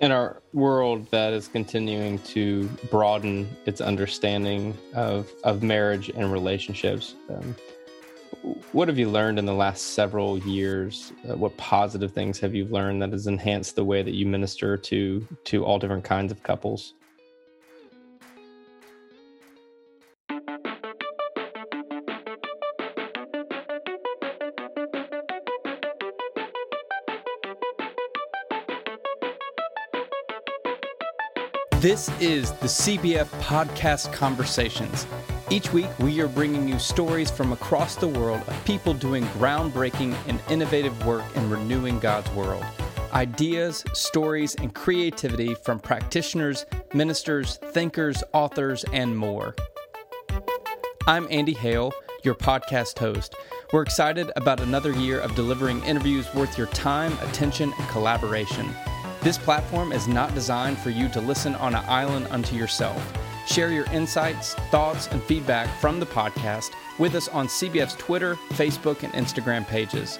in our world that is continuing to broaden its understanding of, of marriage and relationships, um, what have you learned in the last several years? Uh, what positive things have you learned that has enhanced the way that you minister to to all different kinds of couples? This is the CBF Podcast Conversations. Each week, we are bringing you stories from across the world of people doing groundbreaking and innovative work in renewing God's world. Ideas, stories, and creativity from practitioners, ministers, thinkers, authors, and more. I'm Andy Hale, your podcast host. We're excited about another year of delivering interviews worth your time, attention, and collaboration. This platform is not designed for you to listen on an island unto yourself. Share your insights, thoughts, and feedback from the podcast with us on CBF's Twitter, Facebook, and Instagram pages.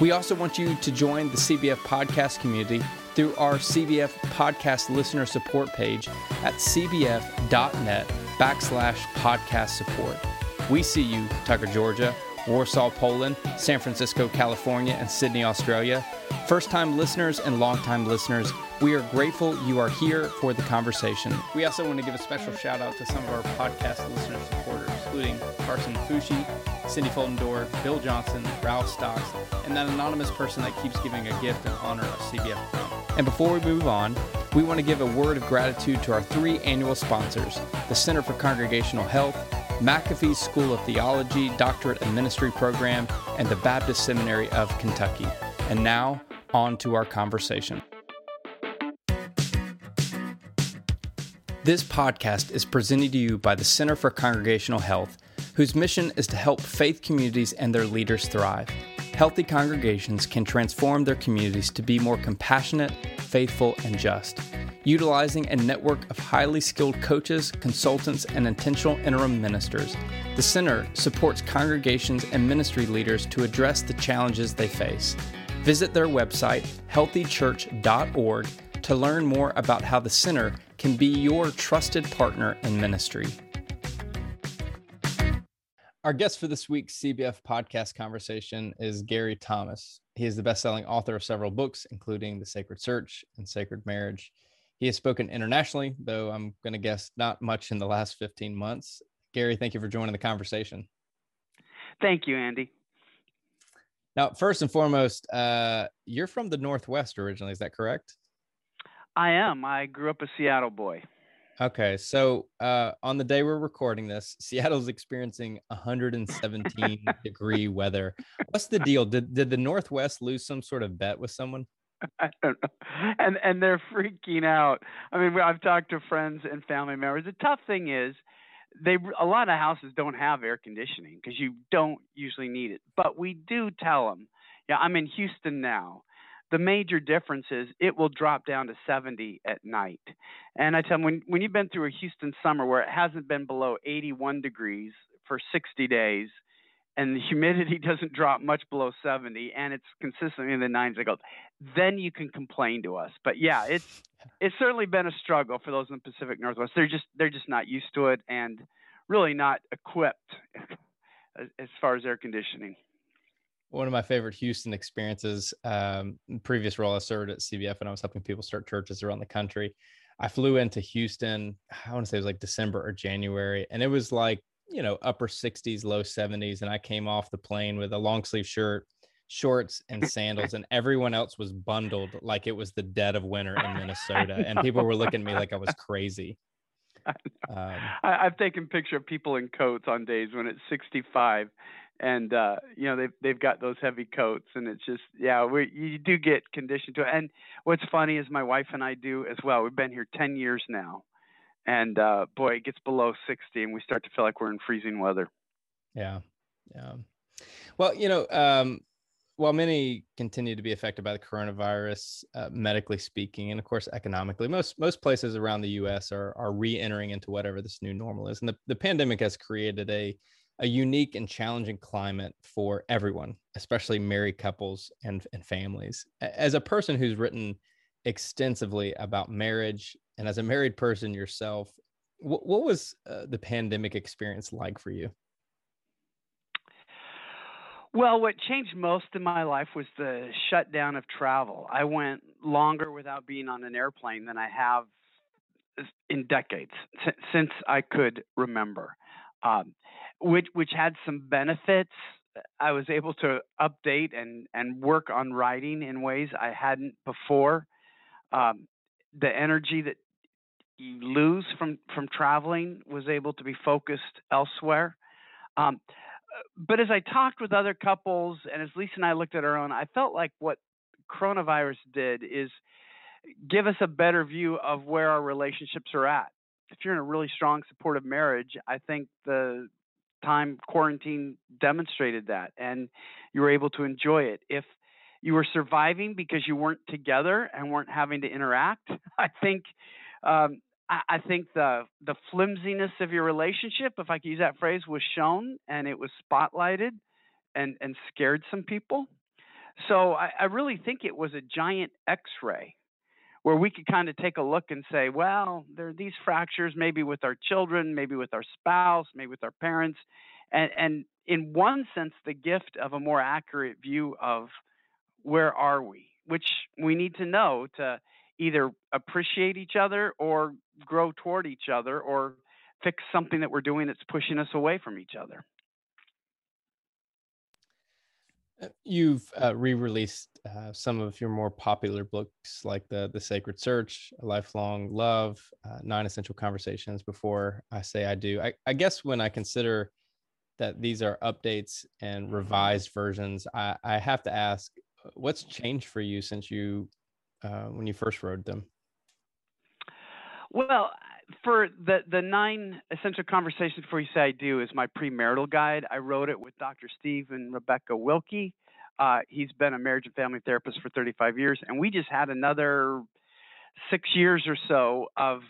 We also want you to join the CBF podcast community through our CBF podcast listener support page at cbf.net backslash podcast support. We see you, Tucker, Georgia, Warsaw, Poland, San Francisco, California, and Sydney, Australia. First time listeners and long time listeners, we are grateful you are here for the conversation. We also want to give a special shout out to some of our podcast listener supporters, including Carson Fushi, Cindy Foldendor, Bill Johnson, Ralph Stocks, and that anonymous person that keeps giving a gift in honor of CBF Pro. And before we move on, we want to give a word of gratitude to our three annual sponsors the Center for Congregational Health, McAfee School of Theology Doctorate and Ministry Program, and the Baptist Seminary of Kentucky. And now, on to our conversation. This podcast is presented to you by the Center for Congregational Health, whose mission is to help faith communities and their leaders thrive. Healthy congregations can transform their communities to be more compassionate, faithful, and just utilizing a network of highly skilled coaches, consultants, and intentional interim ministers. The Center supports congregations and ministry leaders to address the challenges they face. Visit their website, healthychurch.org, to learn more about how the Center can be your trusted partner in ministry. Our guest for this week's CBF podcast conversation is Gary Thomas. He is the best-selling author of several books, including The Sacred Search and Sacred Marriage. He has spoken internationally, though I'm going to guess not much in the last 15 months. Gary, thank you for joining the conversation. Thank you, Andy. Now, first and foremost, uh, you're from the Northwest originally. Is that correct? I am. I grew up a Seattle boy. Okay, so uh, on the day we're recording this, Seattle's experiencing 117 degree weather. What's the deal? Did did the Northwest lose some sort of bet with someone? I don't know. And and they're freaking out. I mean, I've talked to friends and family members. The tough thing is they a lot of houses don't have air conditioning because you don't usually need it. But we do tell them. Yeah, I'm in Houston now. The major difference is it will drop down to 70 at night. And I tell them when when you've been through a Houston summer where it hasn't been below 81 degrees for 60 days, and the humidity doesn't drop much below 70 and it's consistently in the 90s I go then you can complain to us. But yeah it's it's certainly been a struggle for those in the Pacific Northwest. They're just they're just not used to it and really not equipped as far as air conditioning. One of my favorite Houston experiences um, previous role I served at CBF and I was helping people start churches around the country I flew into Houston I want to say it was like December or January and it was like you know upper 60s low 70s and i came off the plane with a long sleeve shirt shorts and sandals and everyone else was bundled like it was the dead of winter in minnesota and people were looking at me like i was crazy. Um, I, have taken picture of people in coats on days when it's 65 and uh you know they've they've got those heavy coats and it's just yeah we you do get conditioned to it. And what's funny is my wife and i do as well. We've been here 10 years now and uh, boy, it gets below 60, and we start to feel like we're in freezing weather. Yeah, yeah. Well, you know, um, while many continue to be affected by the coronavirus, uh, medically speaking, and of course economically, most most places around the U.S. are are re-entering into whatever this new normal is, and the, the pandemic has created a a unique and challenging climate for everyone, especially married couples and and families. As a person who's written extensively about marriage, and as a married person yourself, what, what was uh, the pandemic experience like for you? Well, what changed most in my life was the shutdown of travel. I went longer without being on an airplane than I have in decades since I could remember, um, which which had some benefits. I was able to update and and work on writing in ways I hadn't before. Um, the energy that lose from from traveling was able to be focused elsewhere. Um, but as I talked with other couples and as Lisa and I looked at our own, I felt like what coronavirus did is give us a better view of where our relationships are at. If you're in a really strong supportive marriage, I think the time quarantine demonstrated that and you were able to enjoy it. If you were surviving because you weren't together and weren't having to interact, I think um, I, I think the the flimsiness of your relationship, if I could use that phrase, was shown and it was spotlighted and and scared some people. So I, I really think it was a giant X-ray where we could kind of take a look and say, well, there are these fractures, maybe with our children, maybe with our spouse, maybe with our parents, and and in one sense, the gift of a more accurate view of where are we, which we need to know to either appreciate each other or grow toward each other or fix something that we're doing that's pushing us away from each other. Uh, you've uh, re-released uh, some of your more popular books, like the the Sacred Search, A Lifelong Love, uh, Nine Essential Conversations. Before I say I do, I, I, guess when I consider that these are updates and revised versions, I, I have to ask, what's changed for you since you uh, when you first wrote them? Well, for the the nine essential conversations before you say I do is my premarital guide. I wrote it with Dr. Steve and Rebecca Wilke. Uh, he's been a marriage and family therapist for 35 years, and we just had another six years or so of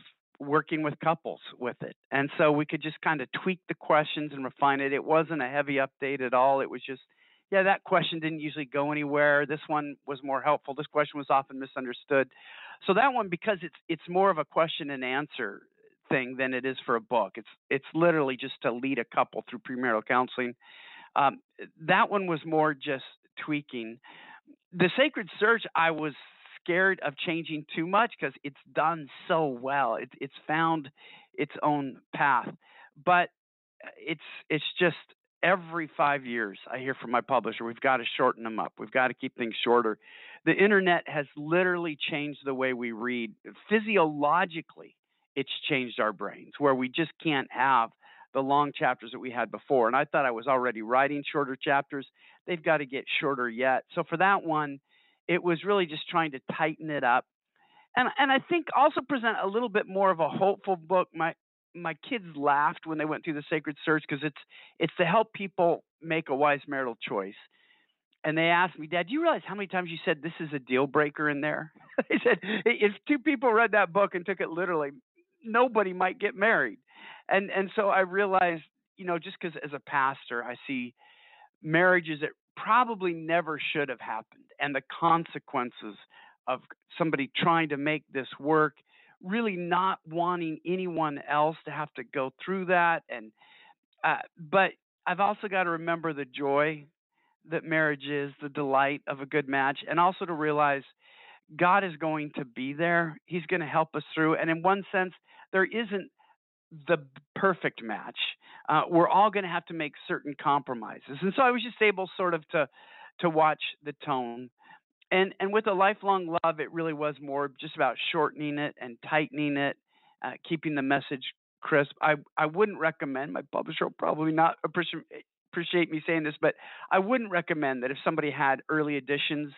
working with couples with it. And so we could just kind of tweak the questions and refine it. It wasn't a heavy update at all. It was just yeah, that question didn't usually go anywhere. This one was more helpful. This question was often misunderstood. So that one, because it's it's more of a question and answer thing than it is for a book. It's it's literally just to lead a couple through premarital counseling. Um, that one was more just tweaking. The Sacred Search, I was scared of changing too much because it's done so well. It's it's found its own path, but it's it's just every five years, I hear from my publisher, we've got to shorten them up. We've got to keep things shorter. The internet has literally changed the way we read. Physiologically, it's changed our brains where we just can't have the long chapters that we had before. And I thought I was already writing shorter chapters. They've got to get shorter yet. So for that one, it was really just trying to tighten it up. And, and I think also present a little bit more of a hopeful book. My my kids laughed when they went through the sacred search because it's it's to help people make a wise marital choice. And they asked me, Dad, do you realize how many times you said this is a deal breaker in there? I said if two people read that book and took it literally, nobody might get married. And and so I realized, you know, just because as a pastor I see marriages that probably never should have happened and the consequences of somebody trying to make this work really not wanting anyone else to have to go through that and uh, but i've also got to remember the joy that marriage is the delight of a good match and also to realize god is going to be there. He's going to help us through and in one sense there isn't the perfect match. Uh, we're all going to have to make certain compromises and so i was just able sort of to to watch the tone and and with a lifelong love, it really was more just about shortening it and tightening it, uh, keeping the message crisp. I I wouldn't recommend. My publisher will probably not appreciate appreciate me saying this, but I wouldn't recommend that if somebody had early editions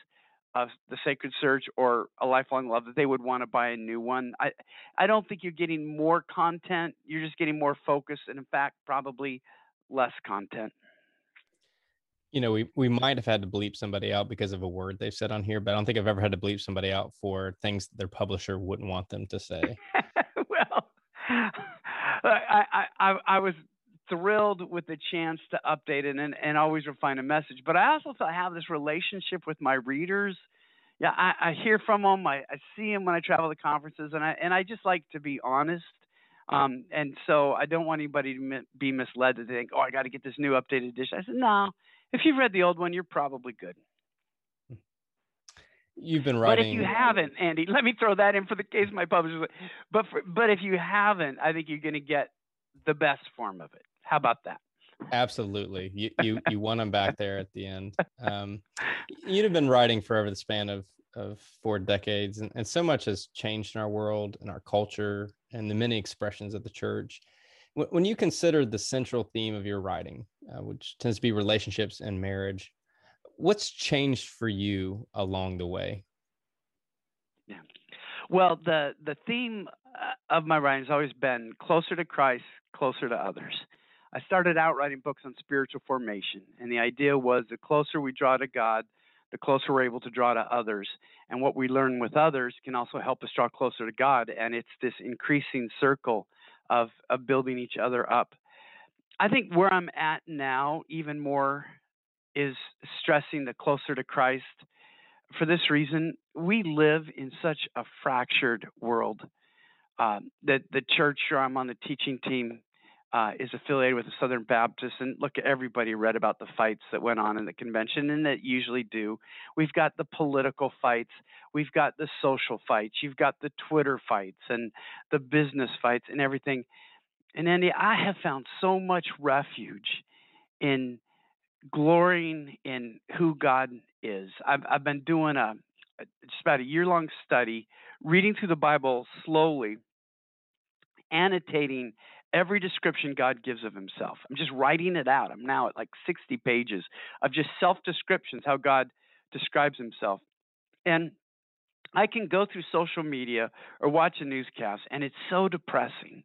of the Sacred Search or a Lifelong Love that they would want to buy a new one. I I don't think you're getting more content. You're just getting more focus, and in fact, probably less content you know, we we might have had to bleep somebody out because of a word they've said on here, but I don't think I've ever had to bleep somebody out for things their publisher wouldn't want them to say. well, I, I I was thrilled with the chance to update it and, and always refine a message. But I also have this relationship with my readers. yeah, I, I hear from them. I, I see them when I travel to conferences, and I and I just like to be honest. Um, and so I don't want anybody to be misled to think, oh, I got to get this new updated edition. I said, no. If you've read the old one, you're probably good. You've been writing. But if you haven't, Andy, let me throw that in for the case my publisher. But for, but if you haven't, I think you're going to get the best form of it. How about that? Absolutely. You you you won them back there at the end. Um, you'd have been writing for over the span of of four decades, and, and so much has changed in our world and our culture and the many expressions of the church. When, when you consider the central theme of your writing, uh, which tends to be relationships and marriage, what's changed for you along the way? Yeah. Well, the the theme uh, of my writing has always been closer to Christ, closer to others. I started out writing books on spiritual formation, and the idea was the closer we draw to God, the closer we're able to draw to others. And what we learn with others can also help us draw closer to God. And it's this increasing circle of, of building each other up. I think where I'm at now, even more, is stressing the closer to Christ. For this reason, we live in such a fractured world. Um, that the church, or I'm on the teaching team, uh, is affiliated with the Southern Baptists, and look, everybody read about the fights that went on in the convention, and that usually do. We've got the political fights, we've got the social fights, you've got the Twitter fights, and the business fights, and everything. And Andy, I have found so much refuge in glorying in who God is. I've, I've been doing a just about a year long study, reading through the Bible slowly, annotating every description God gives of himself. I'm just writing it out. I'm now at like 60 pages of just self descriptions, how God describes himself. And I can go through social media or watch a newscast, and it's so depressing.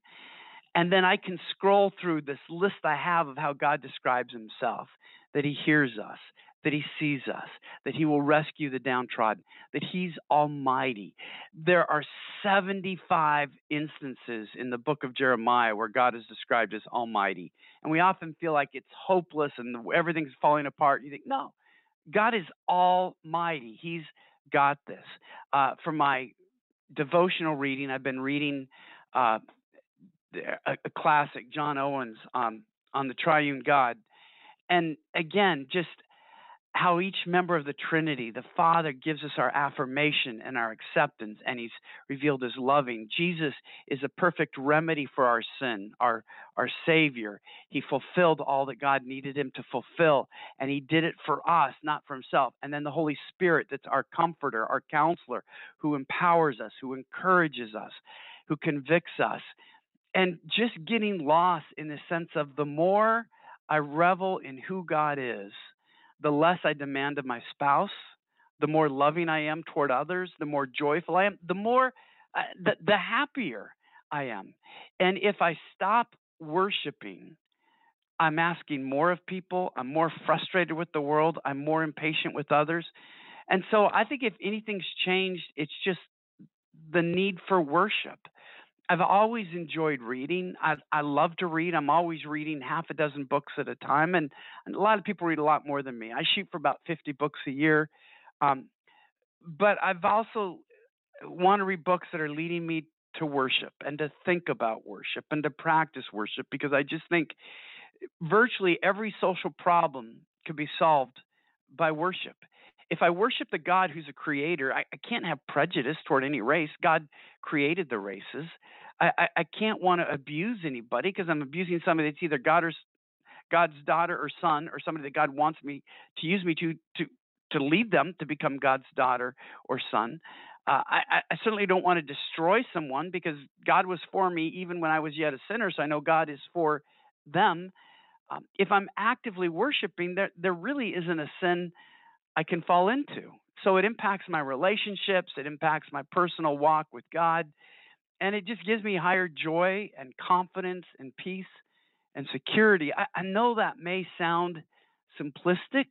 And then I can scroll through this list I have of how God describes himself that he hears us, that he sees us, that he will rescue the downtrodden, that he's almighty. There are 75 instances in the book of Jeremiah where God is described as almighty. And we often feel like it's hopeless and everything's falling apart. You think, no, God is almighty. He's got this. Uh, for my devotional reading, I've been reading uh, a, a, classic, John Owen's, um, on the triune God. And again, just how each member of the Trinity, the Father, gives us our affirmation and our acceptance, and He's revealed as loving. Jesus is a perfect remedy for our sin, our, our Savior. He fulfilled all that God needed Him to fulfill, and He did it for us, not for Himself. And then the Holy Spirit, that's our comforter, our counselor, who empowers us, who encourages us, who convicts us. And just getting lost in the sense of the more I revel in who God is the less I demand of my spouse, the more loving I am toward others, the more joyful I am, the more, uh, the, the happier I am. And if I stop worshiping, I'm asking more of people. I'm more frustrated with the world. I'm more impatient with others. And so I think if anything's changed, it's just the need for worship. I've always enjoyed reading. I, I love to read. I'm always reading half a dozen books at a time, and, and a lot of people read a lot more than me. I shoot for about 50 books a year, um, but I've also want to read books that are leading me to worship and to think about worship and to practice worship because I just think virtually every social problem could be solved by worship if I worship the God who's a creator, I, I can't have prejudice toward any race. God created the races. I, I, I can't want to abuse anybody because I'm abusing somebody that's either God or God's daughter or son or somebody that God wants me to use me to to to lead them to become God's daughter or son. Uh, I, I certainly don't want to destroy someone because God was for me even when I was yet a sinner. So I know God is for them. Um, if I'm actively worshiping, there there really isn't a sin I can fall into. So it impacts my relationships, it impacts my personal walk with God, and it just gives me higher joy and confidence and peace and security. I, I know that may sound simplistic,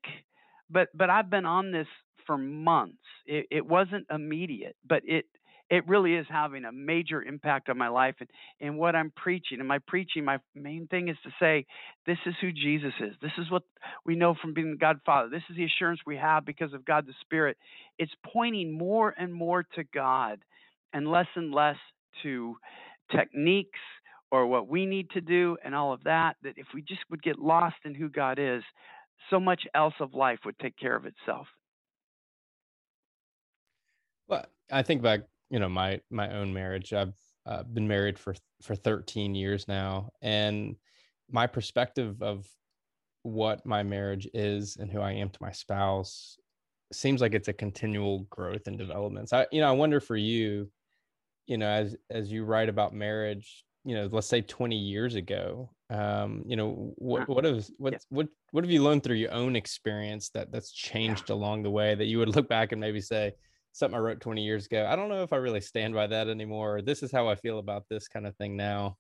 but but I've been on this for months. It, it wasn't immediate, but it it really is having a major impact on my life and, and what I'm preaching. And my preaching, my main thing is to say, this is who Jesus is. This is what we know from being God Father. This is the assurance we have because of God the Spirit. It's pointing more and more to God and less and less to techniques or what we need to do and all of that. That if we just would get lost in who God is, so much else of life would take care of itself. Well, I think back, you know, my my own marriage. I've uh, been married for for 13 years now, and my perspective of what my marriage is and who I am to my spouse seems like it's a continual growth and development. So, I, you know, I wonder for you, you know, as as you write about marriage, you know, let's say 20 years ago, um, you know, what what is what yeah. what what have you learned through your own experience that that's changed yeah. along the way that you would look back and maybe say something I wrote 20 years ago. I don't know if I really stand by that anymore. This is how I feel about this kind of thing now.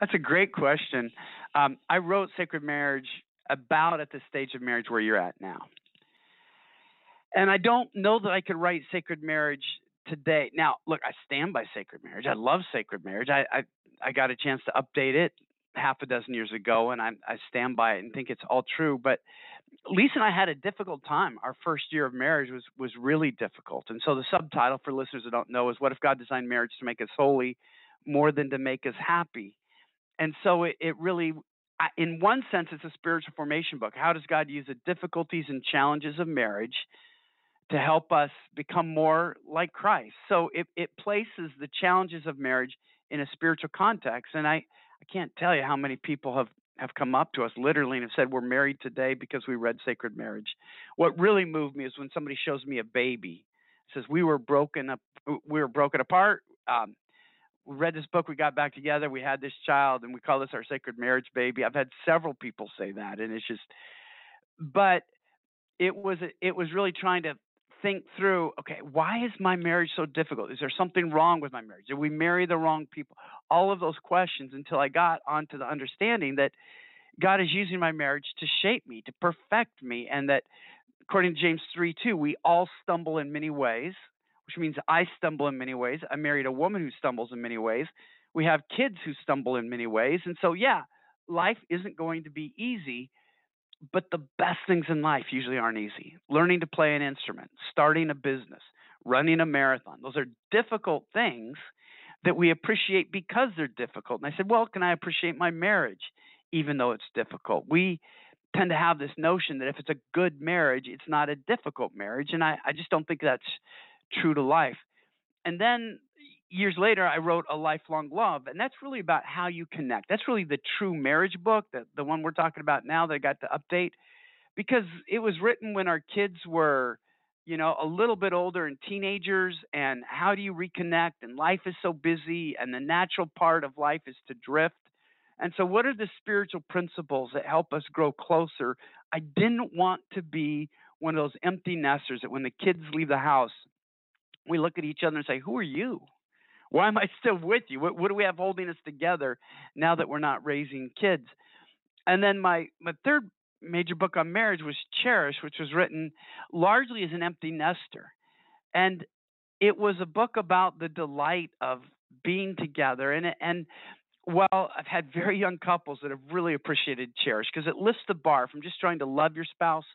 That's a great question. Um, I wrote Sacred Marriage about at the stage of marriage where you're at now. And I don't know that I could write Sacred Marriage today. Now, look, I stand by sacred marriage. I love sacred marriage. I I, I got a chance to update it half a dozen years ago, and I I stand by it and think it's all true. But Lisa and I had a difficult time. Our first year of marriage was was really difficult, and so the subtitle for listeners that don't know is "What if God designed marriage to make us holy, more than to make us happy?" And so it, it really in one sense, it's a spiritual formation book. How does God use the difficulties and challenges of marriage to help us become more like Christ. So it, it places the challenges of marriage in a spiritual context. And I, I can't tell you how many people have, have come up to us literally and have said, We're married today because we read Sacred Marriage. What really moved me is when somebody shows me a baby, says, We were broken up, we were broken apart. Um, we read this book, we got back together, we had this child, and we call this our sacred marriage baby. I've had several people say that, and it's just, but it was it was really trying to think through okay, why is my marriage so difficult? Is there something wrong with my marriage? Did we marry the wrong people? All of those questions until I got onto the understanding that God is using my marriage to shape me, to perfect me, and that according to James 3 2, we all stumble in many ways, which means I stumble in many ways. I married a woman who stumbles in many ways. We have kids who stumble in many ways. And so, yeah, life isn't going to be easy but the best things in life usually aren't easy. Learning to play an instrument, starting a business, running a marathon, those are difficult things that we appreciate because they're difficult. And I said, Well, can I appreciate my marriage even though it's difficult? We tend to have this notion that if it's a good marriage, it's not a difficult marriage. And I, I just don't think that's true to life. And then years later, I wrote A Lifelong Love, and that's really about how you connect. That's really the true marriage book, the, the one we're talking about now that I got to update, because it was written when our kids were, you know, a little bit older and teenagers. And how do you reconnect? And life is so busy, and the natural part of life is to drift. And so, what are the spiritual principles that help us grow closer? I didn't want to be one of those empty nesters that when the kids leave the house, we look at each other and say, Who are you? Why am I still with you? What, what do we have holding us together now that we're not raising kids? And then my, my third major book on marriage was Cherish, which was written largely as an empty nester. And it was a book about the delight of being together. And, and well, I've had very young couples that have really appreciated Cherish because it lifts the bar from just trying to love your spouse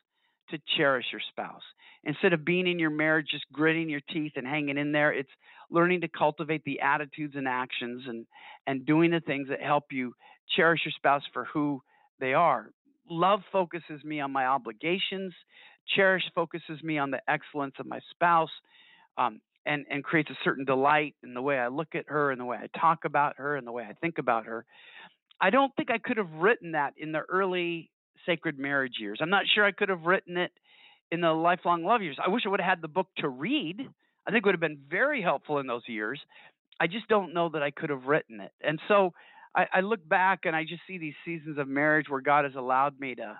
to cherish your spouse. Instead of being in your marriage just gritting your teeth and hanging in there, it's learning to cultivate the attitudes and actions and and doing the things that help you cherish your spouse for who they are. Love focuses me on my obligations. Cherish focuses me on the excellence of my spouse. Um, and, and creates a certain delight in the way I look at her and the way I talk about her and the way I think about her. I don't think I could have written that in the early sacred marriage years. I'm not sure I could have written it in the lifelong love years. I wish I would have had the book to read. I think it would have been very helpful in those years. I just don't know that I could have written it. And so I, I look back and I just see these seasons of marriage where God has allowed me to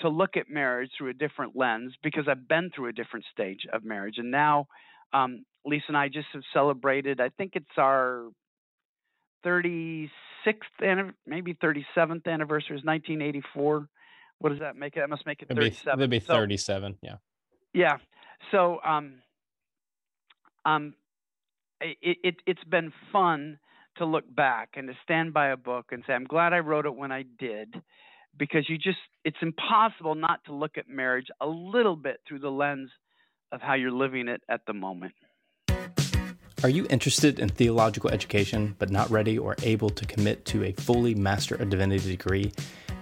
to look at marriage through a different lens because I've been through a different stage of marriage. And now um, Lisa and I just have celebrated. I think it's our 36th, maybe 37th anniversary is 1984. What does that make it? That must make it 37. It'd be, 37, so, yeah. Yeah. So um, I'm it, it it's been fun to look back and to stand by a book and say, I'm glad I wrote it when I did, because you just, it's impossible not to look at marriage a little bit through the lens of how you're living it at the moment. Are you interested in theological education but not ready or able to commit to a fully Master of Divinity degree?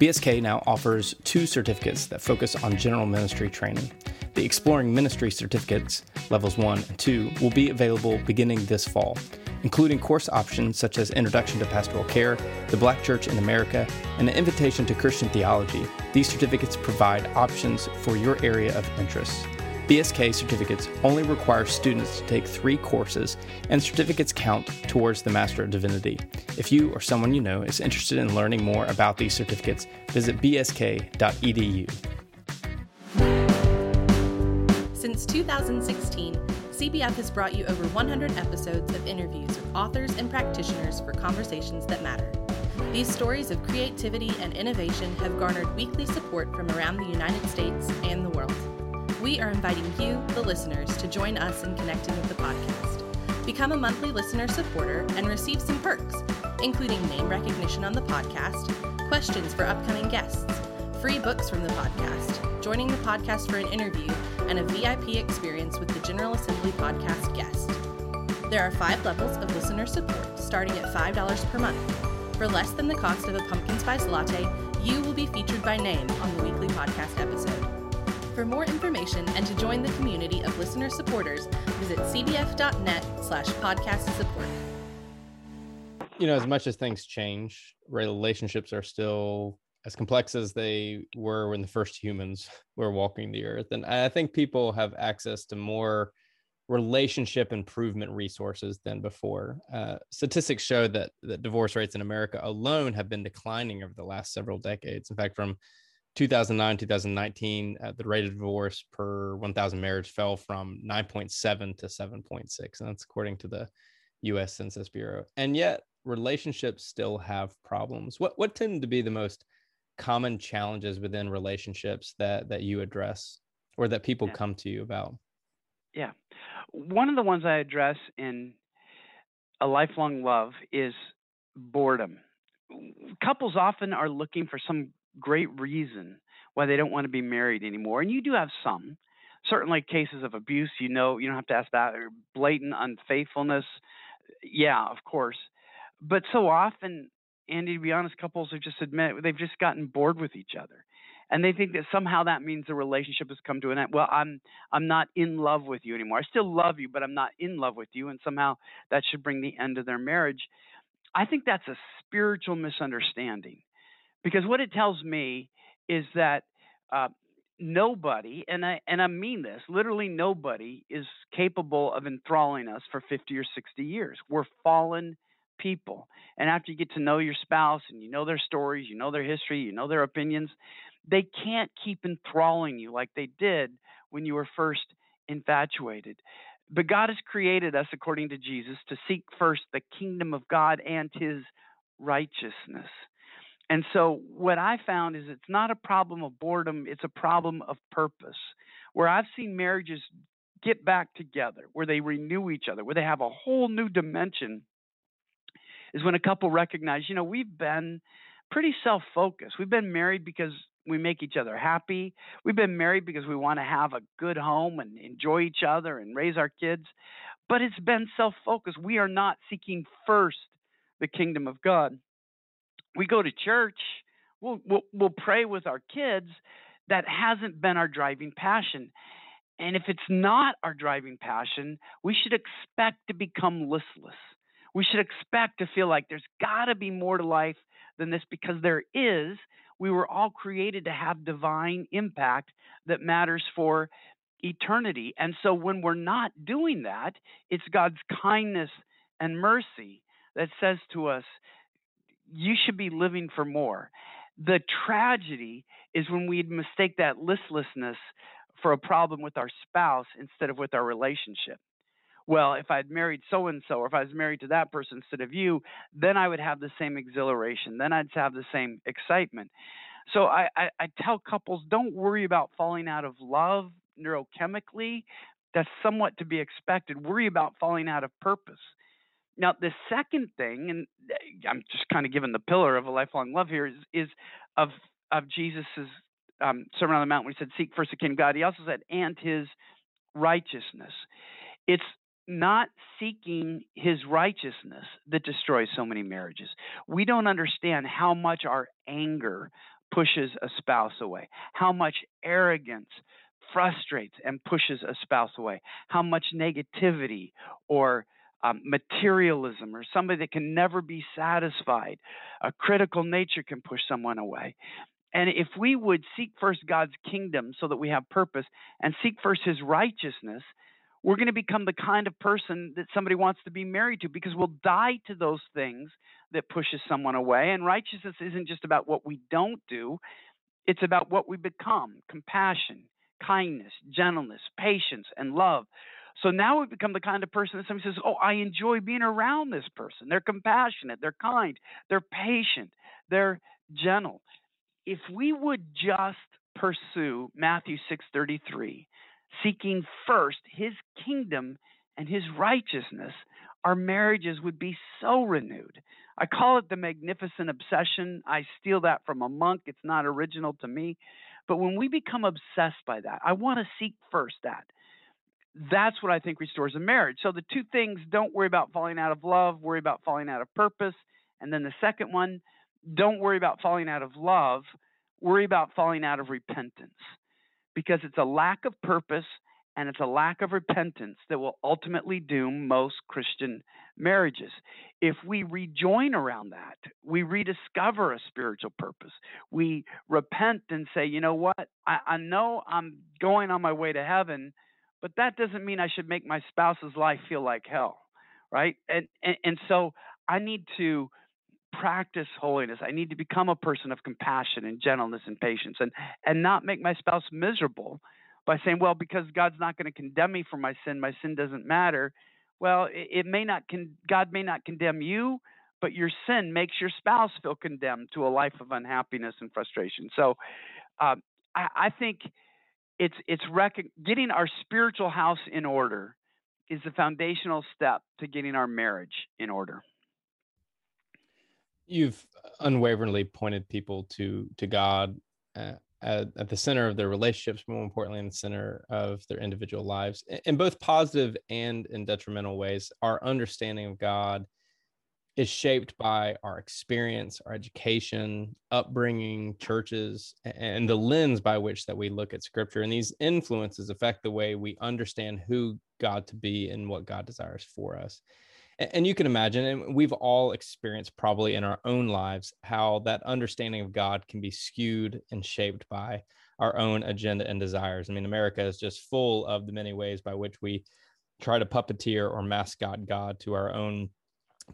BSK now offers two certificates that focus on general ministry training. The Exploring Ministry certificates, levels 1 and 2, will be available beginning this fall including course options such as Introduction to Pastoral Care, the Black Church in America, and an invitation to Christian theology. These certificates provide options for your area of interest. BSK certificates only require students to take three courses, and certificates count towards the Master of Divinity. If you or someone you know is interested in learning more about these certificates, visit bsk.edu. Since 2016, CBF has brought you over 100 episodes of interviews with authors and practitioners for conversations that matter. These stories of creativity and innovation have garnered weekly support from around the United States and the world. We are inviting you, the listeners, to join us in connecting with the podcast. Become a monthly listener supporter and receive some perks, including name recognition on the podcast, questions for upcoming guests, free books from the podcast, joining the podcast for an interview, and a VIP experience with the General Assembly podcast guest. There are five levels of listener support, starting at $5 per month. For less than the cost of a pumpkin spice latte, you will be featured by name on the weekly podcast episode. For more information and to join the community of listener supporters, visit cbf.net slash podcast support. You know, as much as things change, relationships are still as complex as they were when the first humans were walking the earth. And I think people have access to more relationship improvement resources than before. Uh, statistics show that, that divorce rates in America alone have been declining over the last several decades. In fact, from 2009 2019 uh, the rate of divorce per 1000 marriage fell from 9.7 to 7.6 and that's according to the US Census Bureau. And yet relationships still have problems. What what tend to be the most common challenges within relationships that that you address or that people yeah. come to you about? Yeah. One of the ones i address in a lifelong love is boredom. Couples often are looking for some great reason why they don't want to be married anymore and you do have some certainly cases of abuse you know you don't have to ask that or blatant unfaithfulness yeah of course but so often Andy, to be honest, couples have just admit they've just gotten bored with each other. And they think that somehow that means the relationship has come to an end. Well, I'm I'm not in love with you anymore. I still love you, but I'm not in love with you, and somehow that should bring the end of their marriage. I think that's a spiritual misunderstanding, because what it tells me is that uh, nobody, and I and I mean this, literally nobody is capable of enthralling us for 50 or 60 years. We're fallen people. And after you get to know your spouse and you know their stories, you know their history, you know their opinions, they can't keep enthralling you like they did when you were first infatuated. But God has created us, according to Jesus, to seek first the kingdom of God and his righteousness. And so, what I found is it's not a problem of boredom, it's a problem of purpose. Where I've seen marriages get back together, where they renew each other, where they have a whole new dimension is when a couple recognize, you know, we've been pretty self focused. We've been married because we make each other happy. We've been married because we want to have a good home and enjoy each other and raise our kids. But it's been self focused. We are not seeking first the kingdom of God. We go to church, we'll, we'll, we'll pray with our kids. That hasn't been our driving passion. And if it's not our driving passion, we should expect to become listless we should expect to feel like there's got to be more to life than this because there is. We were all created to have divine impact that matters for eternity. And so when we're not doing that, it's God's kindness and mercy that says to us, you should be living for more. The tragedy is when we mistake that listlessness for a problem with our spouse instead of with our relationship well, if I'd married so and so, or if I was married to that person instead of you, then I would have the same exhilaration. Then I'd have the same excitement. So I, I, I tell couples don't worry about falling out of love neurochemically. That's somewhat to be expected. Worry about falling out of purpose. Now, the second thing, and eh, I'm just kind of giving the pillar of a lifelong love here, is, is of of Jesus's um, Sermon on the Mount when he said, "Seek first the kingdom of God." He also said, "And His righteousness." It's not seeking His righteousness that destroys so many marriages. We don't understand how much our anger pushes a spouse away, how much arrogance frustrates and pushes a spouse away, how much negativity or um, materialism or somebody that can never be satisfied. A critical nature can push someone away. And if we would seek first God's kingdom so that we have purpose and seek first his righteousness, we're going to become the kind of person that somebody wants to be married to because we'll die to those things that pushes someone away. And righteousness isn't just about what we don't do, it's about what we become compassion, kindness, gentleness, patience, and love. So now we become the kind of person that somebody says, Oh, I enjoy being around this person. They're compassionate, they're kind, they're patient, they're gentle. If we would just pursue Matthew 6:33, seeking first his kingdom and his righteousness, our marriages would be so renewed. I call it the magnificent obsession. I steal that from a monk. It's not original to me. But when we become obsessed by that, I want to seek first that. That's what I think restores a marriage. So the two things don't worry about falling out of love, worry about falling out of purpose. And then the second one, don't worry about falling out of love, worry about falling out of repentance. Because it's a lack of purpose and it's a lack of repentance that will ultimately doom most Christian marriages. If we rejoin around that, we rediscover a spiritual purpose. We repent and say, you know what? I, I know I'm going on my way to heaven, but that doesn't mean I should make my spouse's life feel like hell, right? And and, and so I need to practice holiness. I need to become a person of compassion and gentleness and patience and and not make my spouse miserable by saying, well, because God's not going to condemn me for my sin, my sin doesn't matter. Well, it, it may not con- God may not condemn you, but your sin makes your spouse feel condemned to a life of unhappiness and frustration. So, uh, I, I, think it's it's rec- getting our spiritual house in order is the foundational step to getting our marriage in order. You've unwaveringly pointed people to to God uh, at, at, the center of their relationships, more importantly, in the center of their individual lives, in both positive and in detrimental ways. Our understanding of God is shaped by our experience, our education, upbringing, churches, and the lens by which that we look at Scripture. And these influences affect the way we understand who God to be and what God desires for us and you can imagine and we've all experienced probably in our own lives how that understanding of god can be skewed and shaped by our own agenda and desires i mean america is just full of the many ways by which we try to puppeteer or mascot god to our own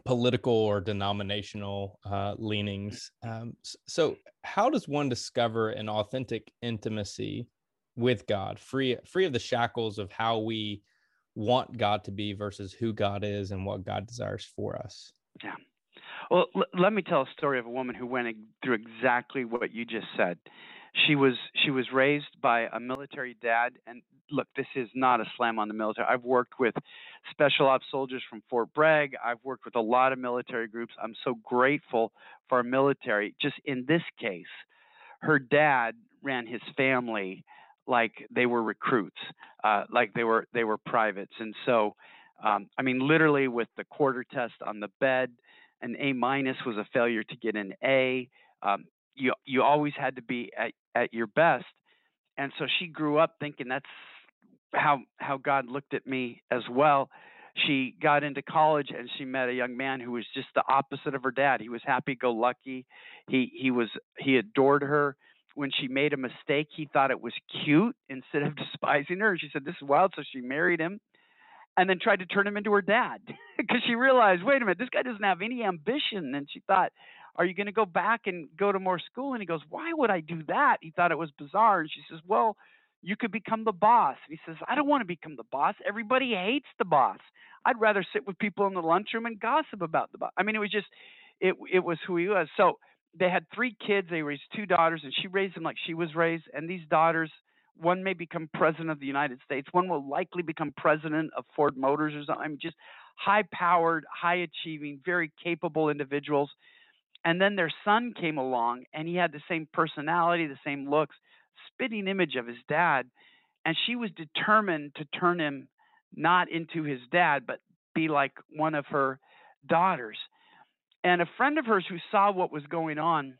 political or denominational uh, leanings um, so how does one discover an authentic intimacy with god free free of the shackles of how we want God to be versus who God is and what God desires for us. Yeah. Well, l- let me tell a story of a woman who went through exactly what you just said. She was she was raised by a military dad, and look, this is not a slam on the military. I've worked with special ops soldiers from Fort Bragg. I've worked with a lot of military groups. I'm so grateful for our military. Just in this case, her dad ran his family like they were recruits, uh, like they were they were privates. And so, um, I mean, literally with the quarter test on the bed, an A minus was a failure to get an A. Um, you you always had to be at at your best. And so she grew up thinking that's how how God looked at me as well. She got into college and she met a young man who was just the opposite of her dad. He was happy go lucky. He he was he adored her when she made a mistake, he thought it was cute instead of despising her. She said, This is wild. So she married him and then tried to turn him into her dad because she realized, wait a minute, this guy doesn't have any ambition. And she thought, Are you going to go back and go to more school? And he goes, Why would I do that? He thought it was bizarre. And she says, Well, you could become the boss. And he says, I don't want to become the boss. Everybody hates the boss. I'd rather sit with people in the lunchroom and gossip about the boss. I mean, it was just, it, it was who he was. So they had three kids. They raised two daughters, and she raised them like she was raised. And these daughters One may become president of the United States. One will likely become president of Ford Motors or something. I mean, just high powered, high achieving, very capable individuals. And then their son came along and he had the same personality, the same looks, spitting image of his dad. And she was determined to turn him not into his dad, but be like one of her daughters. And a friend of hers who saw what was going on,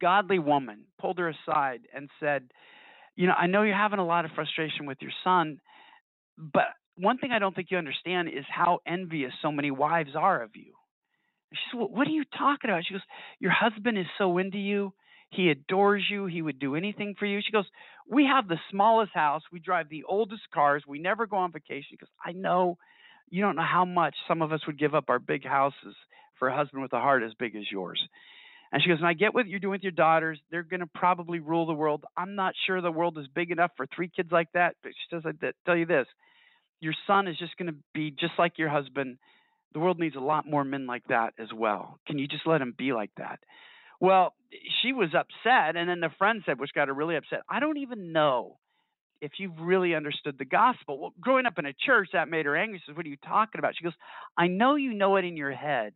godly woman, pulled her aside and said, You know, I know you're having a lot of frustration with your son, but one thing I don't think you understand is how envious so many wives are of you. She said, What are you talking about? She goes, Your husband is so into you. He adores you. He would do anything for you. She goes, We have the smallest house. We drive the oldest cars. We never go on vacation. Because I know you don't know how much some of us would give up our big houses for a husband with a heart as big as yours. And she goes, and I get what you're doing with your daughters. They're going to probably rule the world. I'm not sure the world is big enough for three kids like that. But she says, I tell you this your son is just going to be just like your husband. The world needs a lot more men like that as well. Can you just let him be like that? Well, she was upset. And then the friend said, which got her really upset, I don't even know if you've really understood the gospel. Well, growing up in a church, that made her angry. She says, What are you talking about? She goes, I know you know it in your head,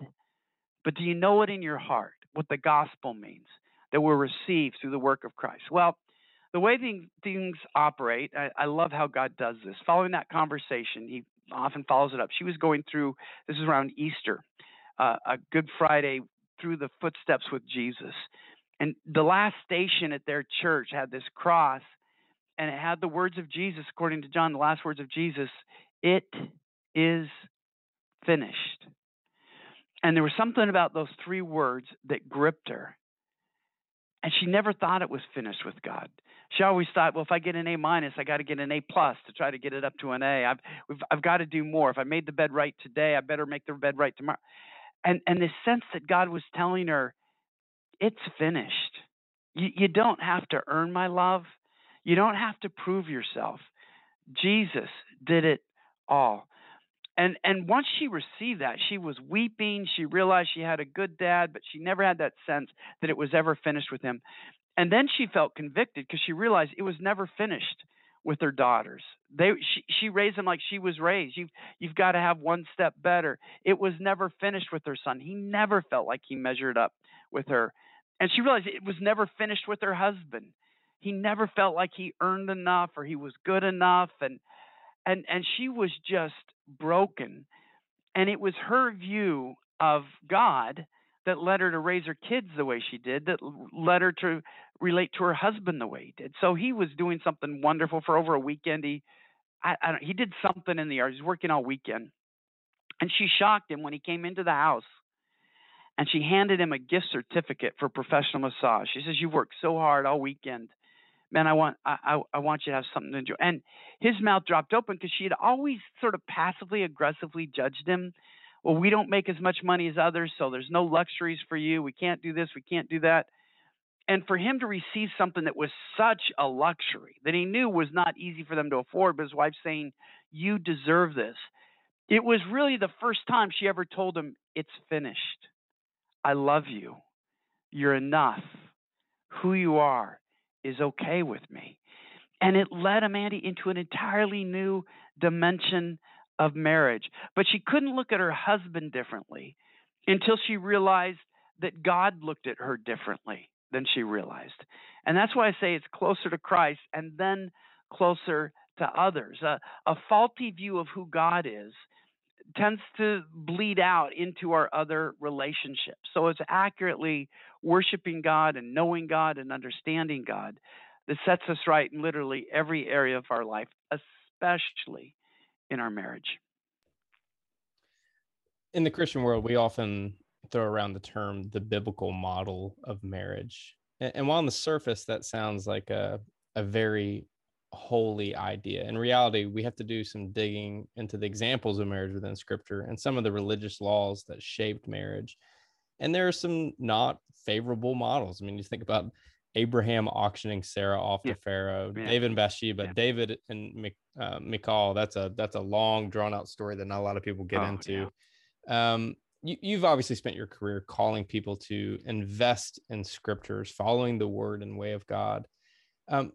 but do you know it in your heart? What the gospel means that we're received through the work of Christ. Well, the way things operate, I, I love how God does this. Following that conversation, He often follows it up. She was going through, this is around Easter, uh, a Good Friday through the footsteps with Jesus. And the last station at their church had this cross and it had the words of Jesus, according to John, the last words of Jesus it is finished. And there was something about those three words that gripped her. And she never thought it was finished with God. She always thought, well, if I get an A minus, I got to get an A plus to try to get it up to an A. I've I've got to do more. If I made the bed right today, I better make the bed right tomorrow. And and this sense that God was telling her, it's finished. You, you don't have to earn my love. You don't have to prove yourself. Jesus did it all. And and once she received that, she was weeping. She realized she had a good dad, but she never had that sense that it was ever finished with him. And then she felt convicted because she realized it was never finished with her daughters. They she, she raised them like she was raised. You've you've got to have one step better. It was never finished with her son. He never felt like he measured up with her. And she realized it was never finished with her husband he never felt like he earned enough or he was good enough and and and she was just broken and it was her view of god that led her to raise her kids the way she did that led her to relate to her husband the way he did. So he was doing something wonderful for over a weekend. He I, I don't, he did something in the yard. He was working all weekend. And she shocked him when he came into the house and she handed him a gift certificate for professional massage. She says you've worked so hard all weekend. Man, I want I, I want you to have something to enjoy. And his mouth dropped open because she had always sort of passively aggressively judged him. Well, we don't make as much money as others, so there's no luxuries for you. We can't do this, we can't do that. And for him to receive something that was such a luxury that he knew was not easy for them to afford, but his wife saying, You deserve this. It was really the first time she ever told him, It's finished. I love you. You're enough. Who you are is okay with me. And it led Amanda into an entirely new dimension of marriage. But she couldn't look at her husband differently until she realized that God looked at her differently than she realized. And that's why I say it's closer to Christ and then closer to others. A, a faulty view of who God is tends to bleed out into our other relationships. So it's accurately worshiping God and knowing God and understanding God that sets us right in literally every area of our life, especially in our marriage. In the Christian world, we often throw around the term the biblical model of marriage. And, while on the surface that sounds like a, a very holy idea. In reality, we have to do some digging into the examples of marriage within scripture and some of the religious laws that shaped marriage. And there are some not favorable models. I mean, you think about Abraham auctioning Sarah off yeah. to Pharaoh, yeah. David and Bathsheba, yeah. David and uh, Michal. That's a that's a long, drawn out story that not a lot of people get oh, into. Um, you, you've obviously spent your career calling people to invest in scriptures, following the word and way of God. Um,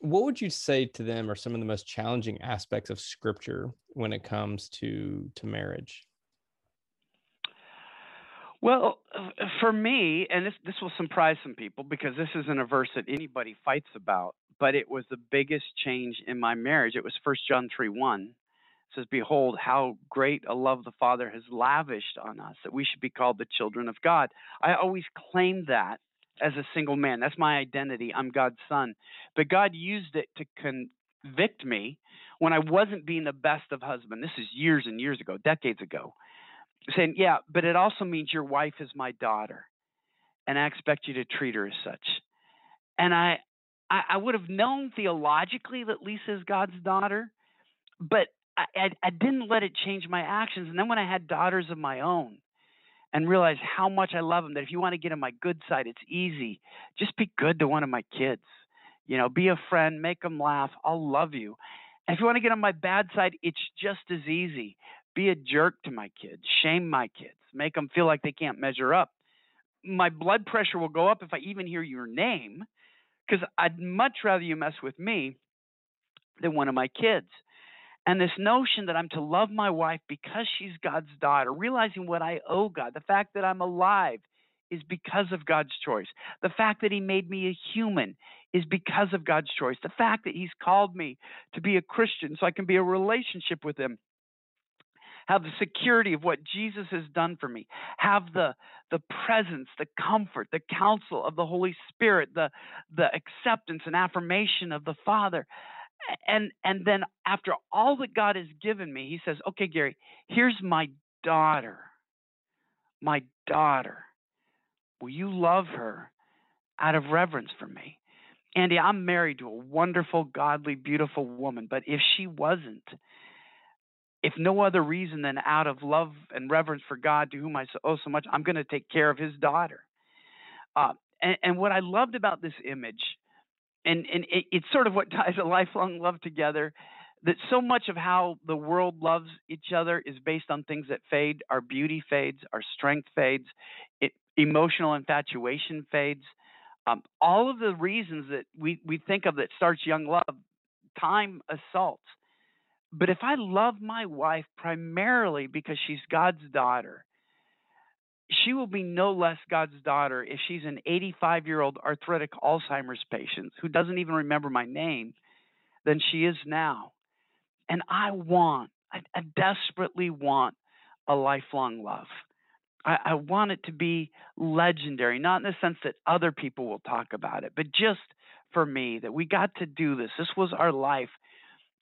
what would you say to them are some of the most challenging aspects of scripture when it comes to to marriage well uh, for me and this this will surprise some people because this isn't a verse that anybody fights about but it was the biggest change in my marriage it was first john 3 1 it says behold how great a love the father has lavished on us that we should be called the children of god i always claimed that as a single man. That's my identity. I'm God's son. But God used it to convict me when I wasn't being the best of husband. This is years and years ago, decades ago. Saying, yeah, but it also means your wife is my daughter, and I expect you to treat her as such. And I, I, I would have known theologically that Lisa is God's daughter, but I, I, I didn't let it change my actions. And then when I had daughters of my own, and realize how much I love them. That if you want to get on my good side, it's easy. Just be good to one of my kids. You know, be a friend, make them laugh. I'll love you. And if you want to get on my bad side, it's just as easy. Be a jerk to my kids, shame my kids, make them feel like they can't measure up. My blood pressure will go up if I even hear your name because I'd much rather you mess with me than one of my kids. And this notion that I'm to love my wife because she's God's daughter, realizing what I owe God, the fact that I'm alive is because of God's choice. The fact that He made me a human is because of God's choice. The fact that He's called me to be a Christian so I can be a relationship with Him. Have the security of what Jesus has done for me. Have the the presence, the comfort, the counsel of the Holy Spirit, the the acceptance and affirmation of the Father and and then after all that God has given me, he says, "Okay, Gary, here's my daughter. My daughter. Will you love her out of reverence for me?" Andy, I'm married to a wonderful, godly, beautiful woman, but if she wasn't, if no other reason than out of love and reverence for God, to whom I owe so much, I'm going to take care of his daughter. Uh, and, and what I loved about this image and and it, it's sort of what ties a lifelong love together that so much of how the world loves each other is based on things that fade our beauty fades our strength fades it, emotional infatuation fades um, all of the reasons that we, we think of that starts young love time assaults but if i love my wife primarily because she's god's daughter she will be no less God's daughter if she's an 85 year old arthritic Alzheimer's patient who doesn't even remember my name than she is now. And I want, I, I desperately want a lifelong love. I, I want it to be legendary, not in the sense that other people will talk about it, but just for me that we got to do this. This was our life.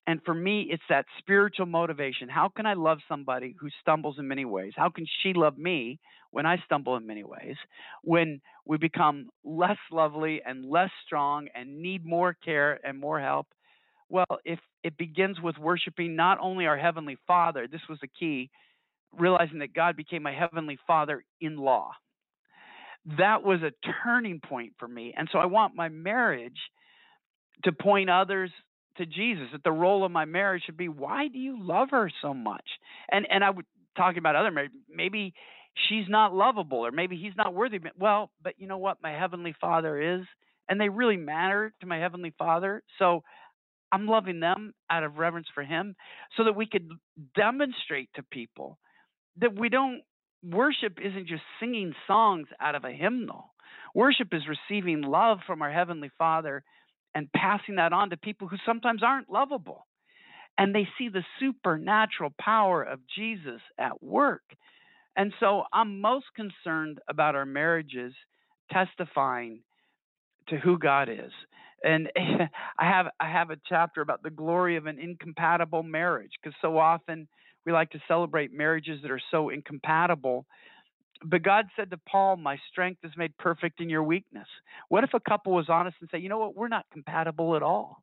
And for me, it's that spiritual motivation. How can I love somebody who stumbles in many ways? How can she love me when I stumble in many ways? When we become less lovely and less strong and need more care and more help? Well, if it begins with worshiping not only our Heavenly Father, this was the key, realizing that God became my Heavenly Father in law. That was a turning point for me. And so I want my marriage to point others to Jesus that the role of my marriage should be why do you love her so much? And and I would talking about other marriage, maybe she's not lovable or maybe he's not worthy. Well, but you know what? My heavenly Father is, and they really matter to my heavenly Father. So I'm loving them out of reverence for him so that we could demonstrate to people that we don't worship isn't just singing songs out of a hymnal. Worship is receiving love from our heavenly Father and passing that on to people who sometimes aren't lovable. And they see the supernatural power of Jesus at work. And so I'm most concerned about our marriages testifying to who God is. And I have I have a chapter about the glory of an incompatible marriage because so often we like to celebrate marriages that are so incompatible but God said to Paul, My strength is made perfect in your weakness. What if a couple was honest and say, You know what? We're not compatible at all.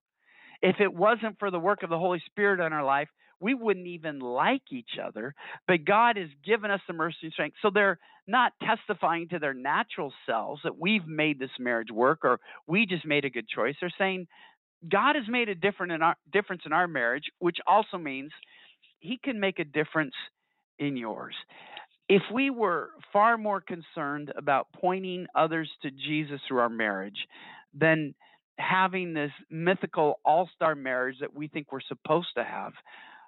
If it wasn't for the work of the Holy Spirit in our life, we wouldn't even like each other. But God has given us the mercy and strength. So they're not testifying to their natural selves that we've made this marriage work or we just made a good choice. They're saying, God has made a different in our, difference in our marriage, which also means He can make a difference in yours if we were far more concerned about pointing others to Jesus through our marriage, than having this mythical all star marriage that we think we're supposed to have.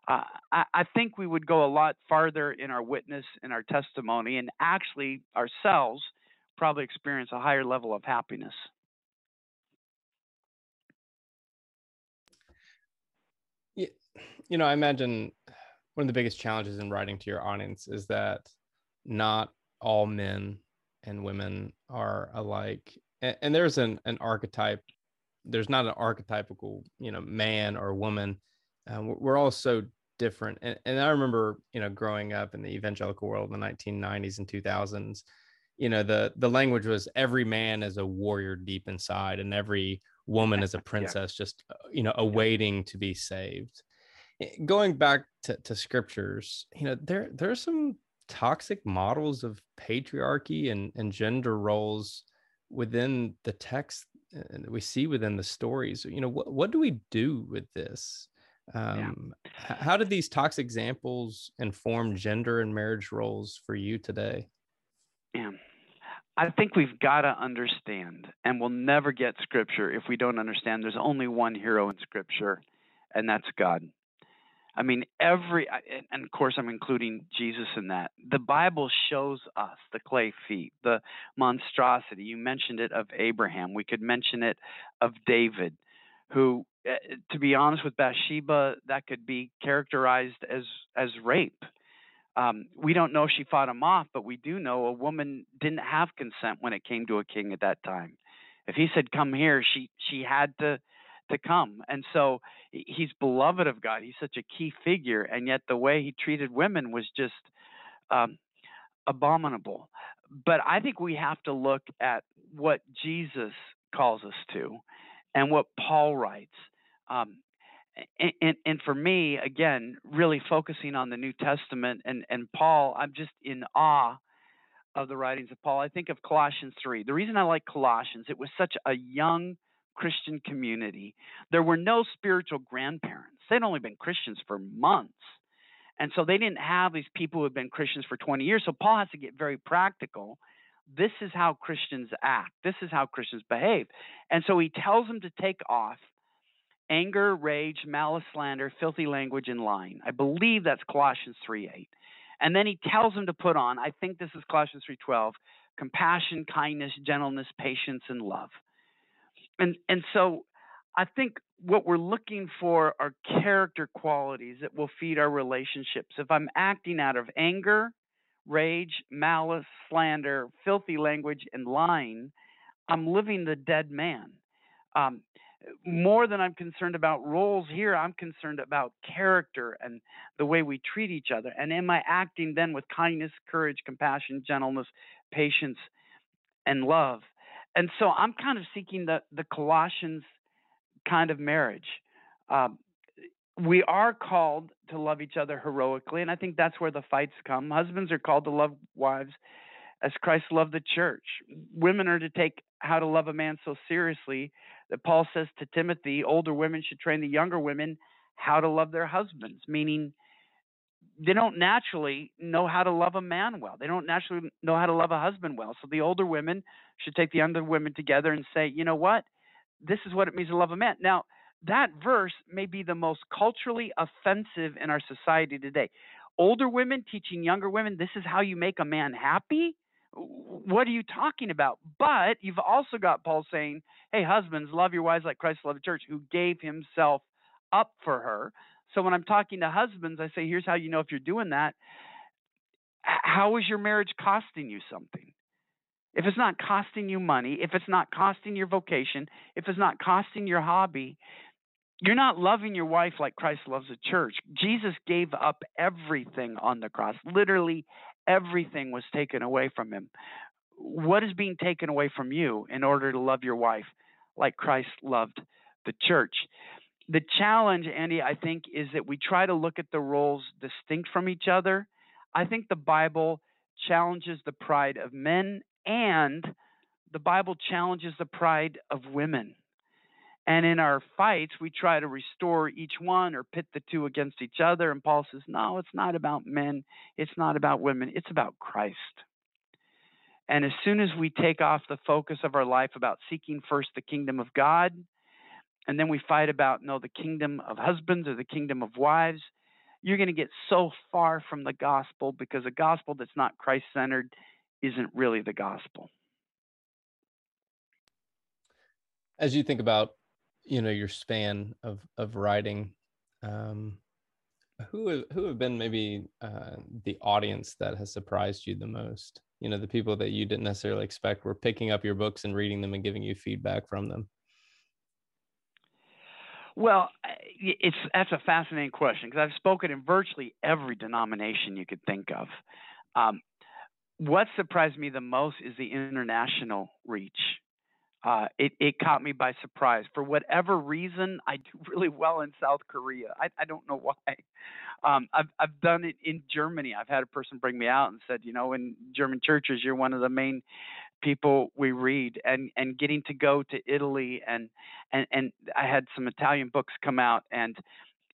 Uh, I, I think we would go a lot farther in our witness and our testimony, and actually ourselves probably experience a higher level of happiness. You know, I imagine one of the biggest challenges in writing to your audience is that not all men and women are alike. And, and there's an, an archetype there's not an archetypical you know man or woman. Uh, we're all so different. And, and i remember you know growing up in the evangelical world in the 1990s and 2000s you know the the language was every man is a warrior deep inside and every woman is a princess yeah. just uh, you know awaiting to be saved. Eh, going back to, to scriptures you know there there's some toxic models of patriarchy and, and gender roles within the text uh, that we see within the stories. You know what, what do we do with this? Um, yeah. how did these toxic examples inform gender and marriage roles for you today? Yeah i think we've got to understand and we'll never get scripture if we don't understand there's only one hero in scripture and that's god I mean, every, and of course, I'm including Jesus in that. The Bible shows us the clay feet, the monstrosity. You mentioned it of Abraham. We could mention it of David, who, eh, to be honest with Bathsheba, that could be characterized as as rape. Um, we don't know if she fought him off, but we do know a woman didn't have consent when it came to a king at that time. If he said, "Come here," she she had to to come. And so he's beloved of God. He's such a key figure, and yet the way he treated women was just um, abominable. But I think we have to look at what Jesus calls us to, and what Paul writes. Um, and, and, and, for me, again, really focusing on the New Testament and, and Paul, I'm just in awe of the writings of Paul. I think of Colossians 3. The reason I like Colossians, it was such a young Christian community. There were no spiritual grandparents. They'd only been Christians for months. And so they didn't have these people who had been Christians for 20 years. So Paul has to get very practical. This is how Christians act, this is how Christians behave. And so he tells them to take off anger, rage, malice, slander, filthy language, and lying. I believe that's Colossians 3 8. And then he tells them to put on, I think this is Colossians 3:12, compassion, kindness, gentleness, patience, and love and and so I think what we're looking for are character qualities that will feed our relationships. If I'm acting out of anger, rage, malice, slander, filthy language, and lying, I'm living the dead man. Um, more than I'm concerned about roles here, I'm concerned about character and the way we treat each other. And am I acting then with kindness, courage, compassion, gentleness, patience, and love? And so I'm kind of seeking the the Colossians kind of marriage. Um, we are called to love each other heroically, and I think that's where the fights come. Husbands are called to love wives as Christ loved the church. Women are to take how to love a man so seriously that Paul says to Timothy, older women should train the younger women how to love their husbands, meaning they don't naturally know how to love a man well. They don't naturally know how to love a husband well. So the older women should take the younger women together and say, you know what? This is what it means to love a man. Now, that verse may be the most culturally offensive in our society today. Older women teaching younger women, this is how you make a man happy? What are you talking about? But you've also got Paul saying, hey, husbands, love your wives like Christ loved the church, who gave himself up for her. So when I'm talking to husbands, I say, here's how you know if you're doing that. How is your marriage costing you something? If it's not costing you money, if it's not costing your vocation, if it's not costing your hobby, you're not loving your wife like Christ loves the church. Jesus gave up everything on the cross. Literally, everything was taken away from him. What is being taken away from you in order to love your wife like Christ loved the church? The challenge, Andy, I think, is that we try to look at the roles distinct from each other. I think the Bible challenges the pride of men and the Bible challenges the pride of women. And in our fights, we try to restore each one or pit the two against each other. And Paul says, no, it's not about men. It's not about women. It's about Christ. And as soon as we take off the focus of our life about seeking first the kingdom of God and then we fight about no the kingdom of husbands or the kingdom of wives, you're going to get so far from the gospel because a gospel that's not Christ centered isn't really the gospel. As you think about, you know, your span of of writing, um, who have, who have been maybe uh, the audience that has surprised you the most? You know, the people that you didn't necessarily expect were picking up your books and reading them and giving you feedback from them. Well, it's that's a fascinating question because I've spoken in virtually every denomination you could think of. Um, what surprised me the most is the international reach. Uh, it, it caught me by surprise. For whatever reason, I do really well in South Korea. I, I don't know why. Um, I've I've done it in Germany. I've had a person bring me out and said, you know, in German churches, you're one of the main people we read, and and getting to go to Italy and and and I had some Italian books come out and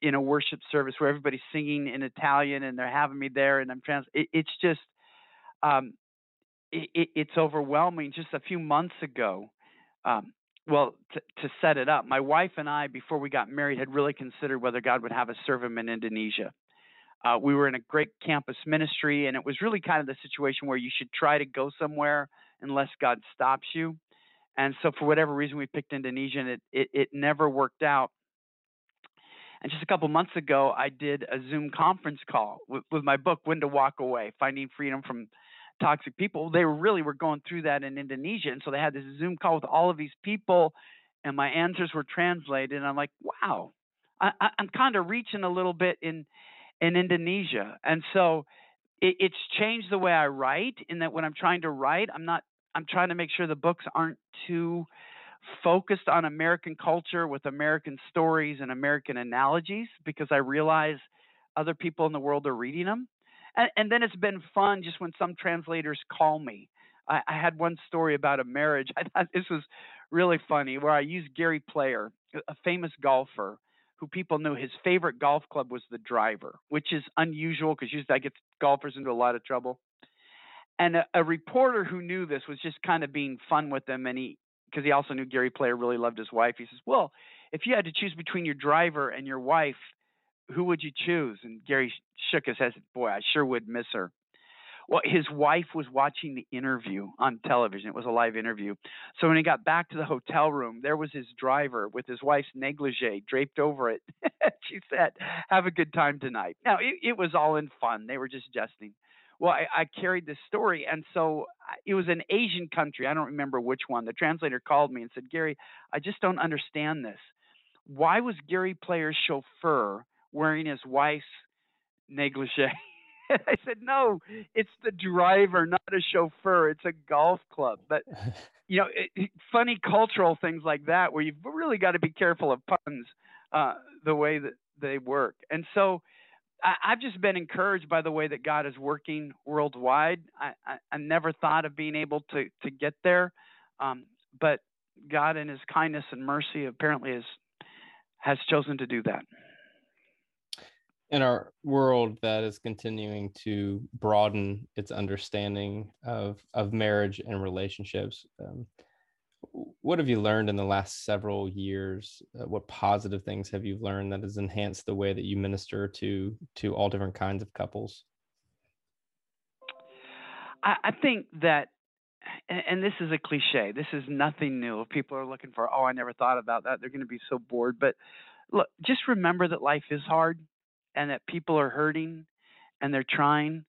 in a worship service where everybody's singing in Italian and they're having me there and I'm trans. It, it's just um, it, it, it's overwhelming. Just a few months ago, um, well, to, to set it up, my wife and I, before we got married, had really considered whether God would have us serve Him in Indonesia. Uh, we were in a great campus ministry, and it was really kind of the situation where you should try to go somewhere unless God stops you. And so, for whatever reason, we picked Indonesia, and it, it, it never worked out. And just a couple months ago, I did a Zoom conference call with, with my book, When to Walk Away Finding Freedom from toxic people. They really were going through that in Indonesia. And so they had this Zoom call with all of these people, and my answers were translated. And I'm like, wow, I, am kind of reaching a little bit in in Indonesia. And so it, it's changed the way I write in that when I'm trying to write, I'm not I'm trying to make sure the books aren't too focused on American culture with American stories and American analogies because I realize other people in the world are reading them. And, and then it's been fun just when some translators call me. I, I, had one story about a marriage. I thought this was really funny where I used Gary Player, a famous golfer who people knew his favorite golf club was the driver, which is unusual because usually that gets golfers into a lot of trouble. And a, a reporter who knew this was just kind of being fun with them, and he because he also knew Gary Player really loved his wife. He says, "Well, if you had to choose between your driver and your wife, who would you choose? And Gary shook his head. Boy, I sure would miss her. Well, his wife was watching the interview on television. It was a live interview. So when he got back to the hotel room, there was his driver with his wife's negligee draped over it. she said, Have a good time tonight. Now, it, it, was all in fun. They were just jesting. Well, I, I carried this story. And so it was an Asian country. I don't remember which one. The translator called me and said, Gary, I just don't understand this. Why was Gary Player's chauffeur wearing his wife's negligee. I said, no, it's the driver, not a chauffeur. It's a golf club. But, you know, it, funny cultural things like that where you've really got to be careful of puns uh, the way that they work. And so I, have just been encouraged by the way that God is working worldwide. I, I, I never thought of being able to, to get there. Um, but God, in his kindness and mercy, apparently has, has chosen to do that in our world that is continuing to broaden its understanding of of marriage and relationships um, what have you learned in the last several years? Uh, what positive things have you learned that has enhanced the way that you minister to to all different kinds of couples? I, I think that and this is a cliche this is nothing new. If people are looking for oh i never thought about that they're going to be so bored but look just remember that life is hard and that people are hurting and they're trying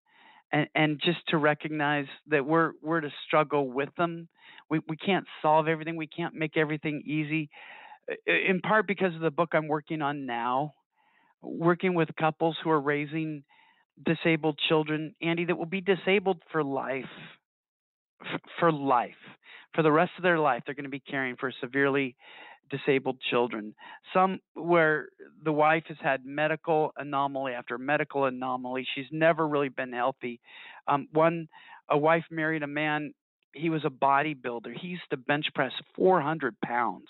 and, and just to recognize that we're we're to struggle with them. We we can't solve everything. We can't make everything easy. In part because of the book I'm working on now, working with couples who are raising disabled children, Andy, that will be disabled for life. For life, for the rest of their life, they're going to be caring for severely disabled children. Some where the wife has had medical anomaly after medical anomaly. She's never really been healthy. Um, one, a wife married a man. He was a bodybuilder. He used to bench press 400 pounds.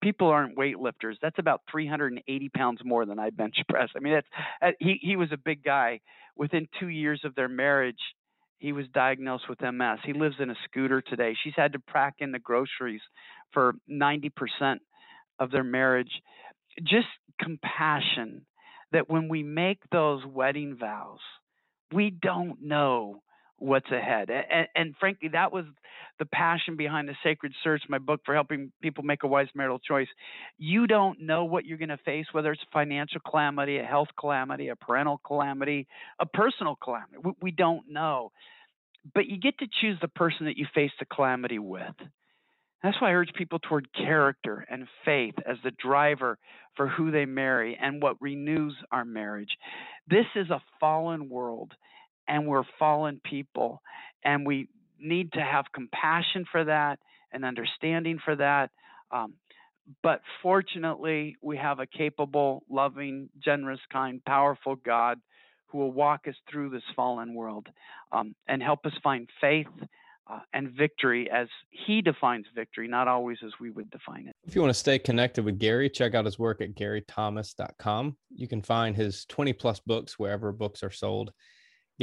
People aren't weightlifters. That's about 380 pounds more than I bench press. I mean, that's uh, he. He was a big guy. Within two years of their marriage, he was diagnosed with MS. He lives in a scooter today. She's had to pack in the groceries for 90% of their marriage, just compassion that when we make those wedding vows, we don't know what's ahead. And, and, frankly, that was the passion behind the Sacred Search, my book for helping people make a wise marital choice. You don't know what you're going to face, whether it's financial calamity, a health calamity, a parental calamity, a personal calamity. We, we don't know. But you get to choose the person that you face the calamity with. That's why I urge people toward character and faith as the driver for who they marry and what renews our marriage. This is a fallen world and we're fallen people and we need to have compassion for that and understanding for that. Um, but fortunately, we have a capable, loving, generous, kind, powerful God who will walk us through this fallen world um, and help us find faith uh, and victory as he defines victory, not always as we would define it. If you want to stay connected with Gary, check out his work at garythomas.com. You can find his 20 plus books wherever books are sold.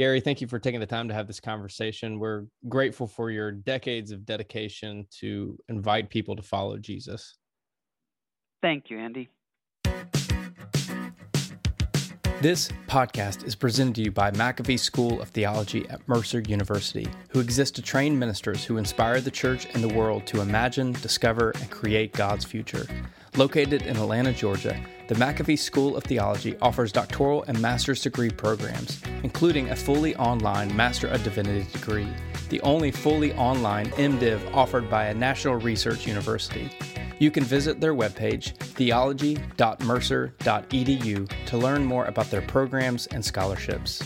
Gary, thank you for taking the time to have this conversation. We're grateful for your decades of dedication to invite people to follow Jesus. Thank you, Andy. This podcast is presented to you by McAfee School of Theology at Mercer University, who exists to train ministers who inspire the church and the world to imagine, discover, and create God's future. Located in Atlanta, Georgia, the McAfee School of Theology offers doctoral and master's degree programs, including a fully online Master of Divinity degree, the only fully online MDiv offered by a national research university. You can visit their webpage, theology.mercer.edu, to learn more about their programs and scholarships.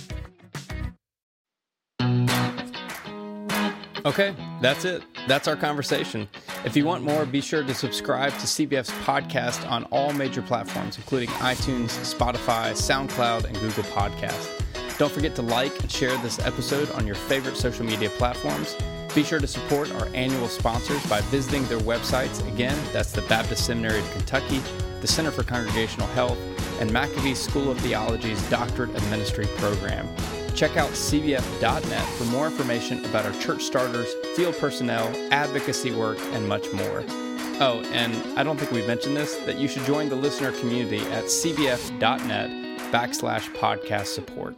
Okay, that's it. That's our conversation. If you want more, be sure to subscribe to CBF's podcast on all major platforms, including iTunes, Spotify, SoundCloud, and Google Podcast. Don't forget to like and share this episode on your favorite social media platforms. Be sure to support our annual sponsors by visiting their websites. Again, that's the Baptist Seminary of Kentucky, the Center for Congregational Health, and McAfee School of Theology's Doctorate of Ministry program. Check out cbf.net for more information about our church starters, field personnel, advocacy work, and much more. Oh, and I don't think we've mentioned this, that you should join the listener community at cbf.net backslash podcast support.